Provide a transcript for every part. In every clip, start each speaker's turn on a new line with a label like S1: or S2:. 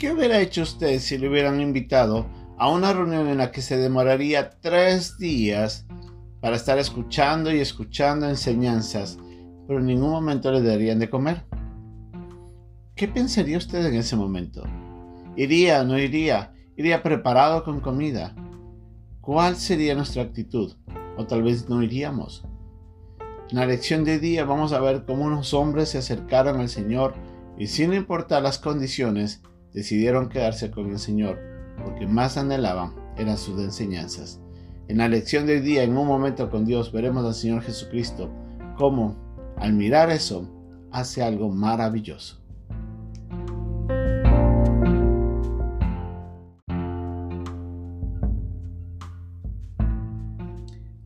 S1: ¿Qué hubiera hecho usted si le hubieran invitado a una reunión en la que se demoraría tres días para estar escuchando y escuchando enseñanzas, pero en ningún momento le darían de comer? ¿Qué pensaría usted en ese momento? ¿Iría o no iría? ¿Iría preparado con comida? ¿Cuál sería nuestra actitud? O tal vez no iríamos. En la lección de día vamos a ver cómo unos hombres se acercaron al Señor y sin importar las condiciones, decidieron quedarse con el Señor, porque más anhelaban eran sus enseñanzas. En la lección de día, en un momento con Dios, veremos al Señor Jesucristo cómo, al mirar eso, hace algo maravilloso.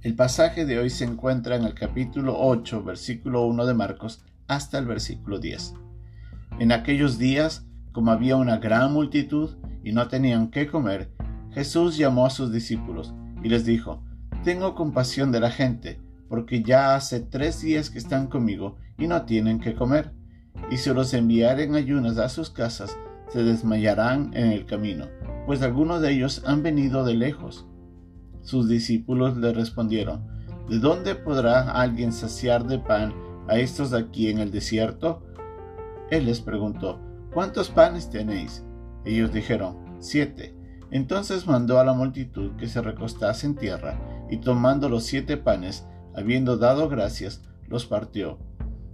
S1: El pasaje de hoy se encuentra en el capítulo 8, versículo 1 de Marcos, hasta el versículo 10. En aquellos días, como había una gran multitud y no tenían qué comer, Jesús llamó a sus discípulos y les dijo, Tengo compasión de la gente, porque ya hace tres días que están conmigo y no tienen qué comer. Y si los enviaren ayunas a sus casas, se desmayarán en el camino, pues algunos de ellos han venido de lejos. Sus discípulos le respondieron, ¿De dónde podrá alguien saciar de pan a estos de aquí en el desierto? Él les preguntó, ¿cuántos panes tenéis? Ellos dijeron, siete. Entonces mandó a la multitud que se recostase en tierra, y tomando los siete panes, habiendo dado gracias, los partió,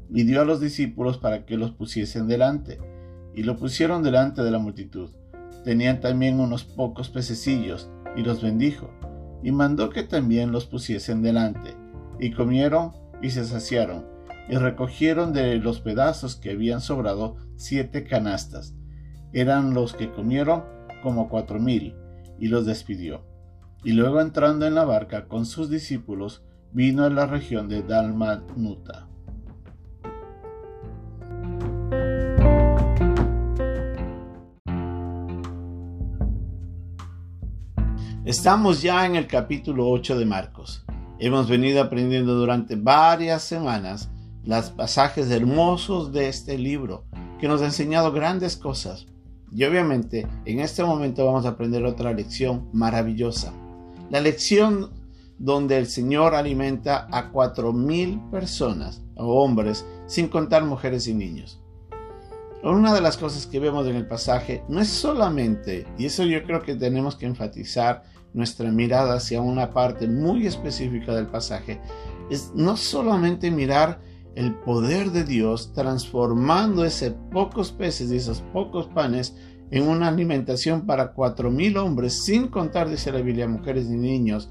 S1: y dio a los discípulos para que los pusiesen delante, y lo pusieron delante de la multitud. Tenían también unos pocos pececillos, y los bendijo y mandó que también los pusiesen delante. Y comieron y se saciaron, y recogieron de los pedazos que habían sobrado siete canastas. Eran los que comieron como cuatro mil, y los despidió. Y luego entrando en la barca con sus discípulos, vino a la región de Dalmanuta. Estamos ya en el capítulo 8 de Marcos. Hemos venido aprendiendo durante varias semanas los pasajes hermosos de este libro que nos ha enseñado grandes cosas. Y obviamente en este momento vamos a aprender otra lección maravillosa. La lección donde el Señor alimenta a cuatro mil personas o hombres, sin contar mujeres y niños. Una de las cosas que vemos en el pasaje no es solamente, y eso yo creo que tenemos que enfatizar nuestra mirada hacia una parte muy específica del pasaje, es no solamente mirar el poder de Dios transformando esos pocos peces y esos pocos panes en una alimentación para cuatro mil hombres, sin contar, dice la Biblia, mujeres y niños,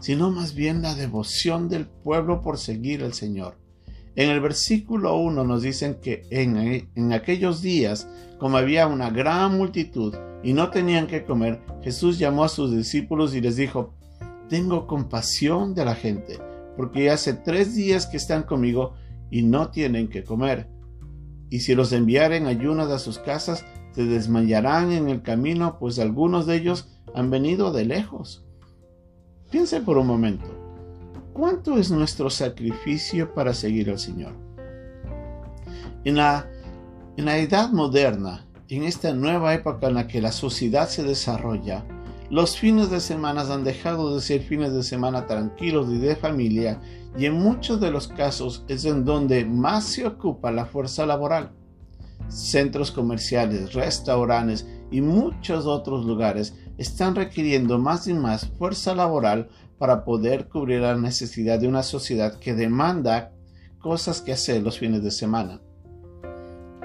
S1: sino más bien la devoción del pueblo por seguir al Señor. En el versículo 1 nos dicen que en, aquellos días, como había una gran multitud y no tenían que comer, Jesús llamó a sus discípulos y les dijo, tengo compasión de la gente, porque hace tres días que están conmigo y no tienen que comer. Y si los enviaren ayunas a sus casas, se desmayarán en el camino, pues algunos de ellos han venido de lejos. Piense por un momento. ¿Cuánto es nuestro sacrificio para seguir al Señor? En la, en la edad moderna, en esta nueva época en la que la sociedad se desarrolla, los fines de semana han dejado de ser fines de semana tranquilos y de familia y en muchos de los casos es en donde más se ocupa la fuerza laboral. Centros comerciales, restaurantes y muchos otros lugares están requiriendo más y más fuerza laboral para poder cubrir la necesidad de una sociedad que demanda cosas que hacer los fines de semana.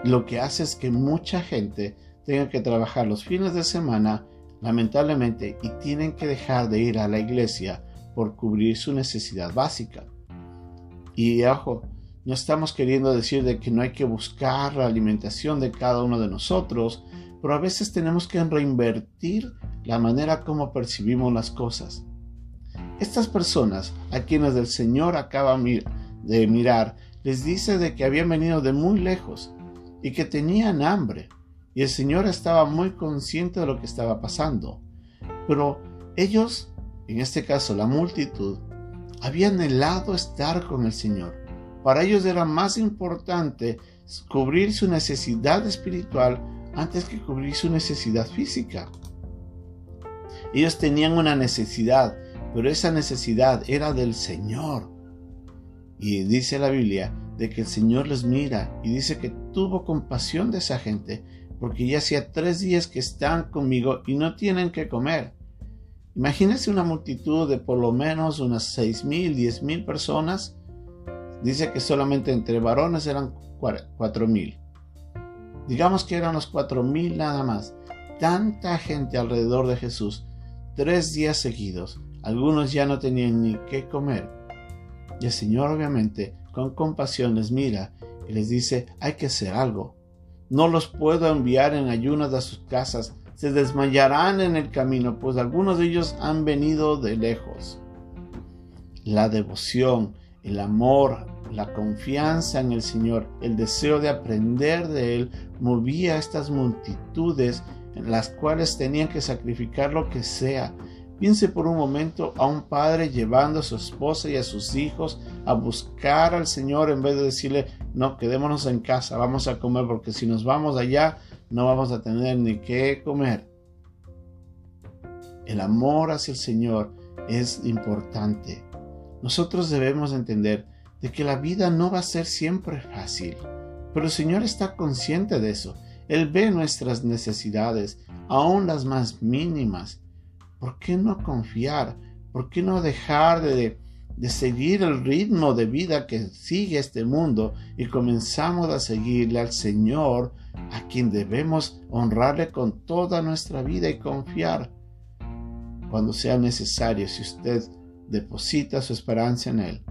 S1: Lo que hace es que mucha gente tenga que trabajar los fines de semana, lamentablemente, y tienen que dejar de ir a la iglesia por cubrir su necesidad básica. Y ojo, no estamos queriendo decir de que no hay que buscar la alimentación de cada uno de nosotros, pero a veces tenemos que reinvertir la manera como percibimos las cosas. Estas personas a quienes el Señor acaba de mirar, les dice de que habían venido de muy lejos y que tenían hambre. Y el Señor estaba muy consciente de lo que estaba pasando. Pero ellos, en este caso la multitud, habían anhelado estar con el Señor. Para ellos era más importante cubrir su necesidad espiritual antes que cubrir su necesidad física. Ellos tenían una necesidad, pero esa necesidad era del Señor. Y dice la Biblia de que el Señor les mira y dice que tuvo compasión de esa gente, porque ya hacía tres días que están conmigo y no tienen que comer. Imagínense una multitud de por lo menos unas seis mil, diez mil personas. Dice que solamente entre varones eran cuatro mil. Digamos que eran los cuatro mil nada más. Tanta gente alrededor de Jesús, tres días seguidos. Algunos ya no tenían ni qué comer. Y el Señor obviamente con compasión les mira y les dice, hay que hacer algo. No los puedo enviar en ayunas a sus casas, se desmayarán en el camino, pues algunos de ellos han venido de lejos. La devoción, el amor, la confianza en el Señor, el deseo de aprender de Él, movía a estas multitudes en las cuales tenían que sacrificar lo que sea. Piense por un momento a un padre llevando a su esposa y a sus hijos a buscar al Señor en vez de decirle, no, quedémonos en casa, vamos a comer, porque si nos vamos allá, no vamos a tener ni qué comer. El amor hacia el Señor es importante. Nosotros debemos entender de que la vida no va a ser siempre fácil, pero el Señor está consciente de eso. Él ve nuestras necesidades, aun las más mínimas. ¿Por qué no confiar? ¿Por qué no dejar de, de seguir el ritmo de vida que sigue este mundo y comenzamos a seguirle al Señor, a quien debemos honrarle con toda nuestra vida y confiar? Cuando sea necesario, si usted deposita su esperanza en Él,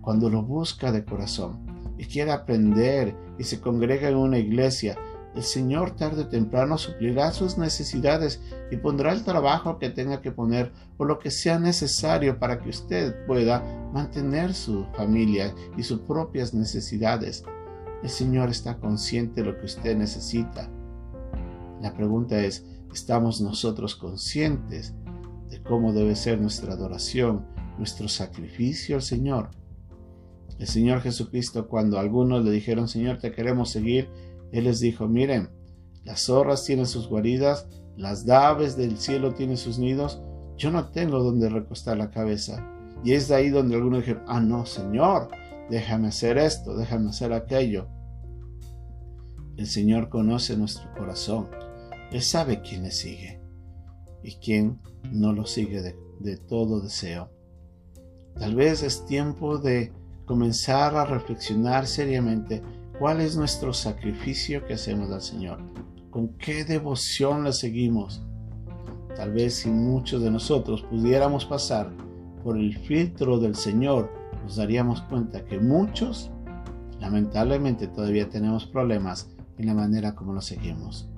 S1: cuando lo busca de corazón y quiere aprender y se congrega en una iglesia, el Señor tarde o temprano suplirá sus necesidades y pondrá el trabajo que tenga que poner o lo que sea necesario para que usted pueda mantener su familia y sus propias necesidades. El Señor está consciente de lo que usted necesita. La pregunta es, ¿estamos nosotros conscientes de cómo debe ser nuestra adoración, nuestro sacrificio al Señor? El Señor Jesucristo, cuando algunos le dijeron, Señor, te queremos seguir, Él les dijo, miren, las zorras tienen sus guaridas, las aves del cielo tienen sus nidos, yo no tengo donde recostar la cabeza. Y es de ahí donde algunos dijeron, ah, no, Señor, déjame hacer esto, déjame hacer aquello. El Señor conoce nuestro corazón. Él sabe quién le sigue y quién no lo sigue de, de todo deseo. Tal vez es tiempo de comenzar a reflexionar seriamente cuál es nuestro sacrificio que hacemos al Señor, con qué devoción le seguimos. Tal vez si muchos de nosotros pudiéramos pasar por el filtro del Señor, nos daríamos cuenta que muchos, lamentablemente, todavía tenemos problemas en la manera como lo seguimos.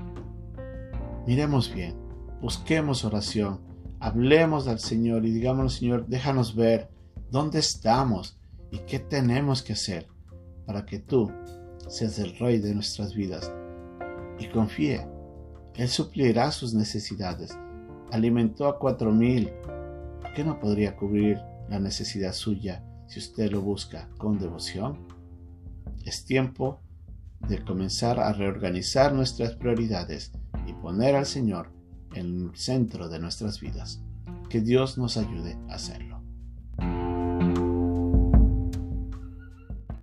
S1: Miremos bien, busquemos oración, hablemos al Señor y digamos, Señor, déjanos ver dónde estamos, y qué tenemos que hacer para que tú seas el rey de nuestras vidas. Y confíe, Él suplirá sus necesidades. Alimentó a cuatro mil. ¿Por qué no podría cubrir la necesidad suya si usted lo busca con devoción? Es tiempo de comenzar a reorganizar nuestras prioridades y poner al Señor en el centro de nuestras vidas. Que Dios nos ayude a hacerlo.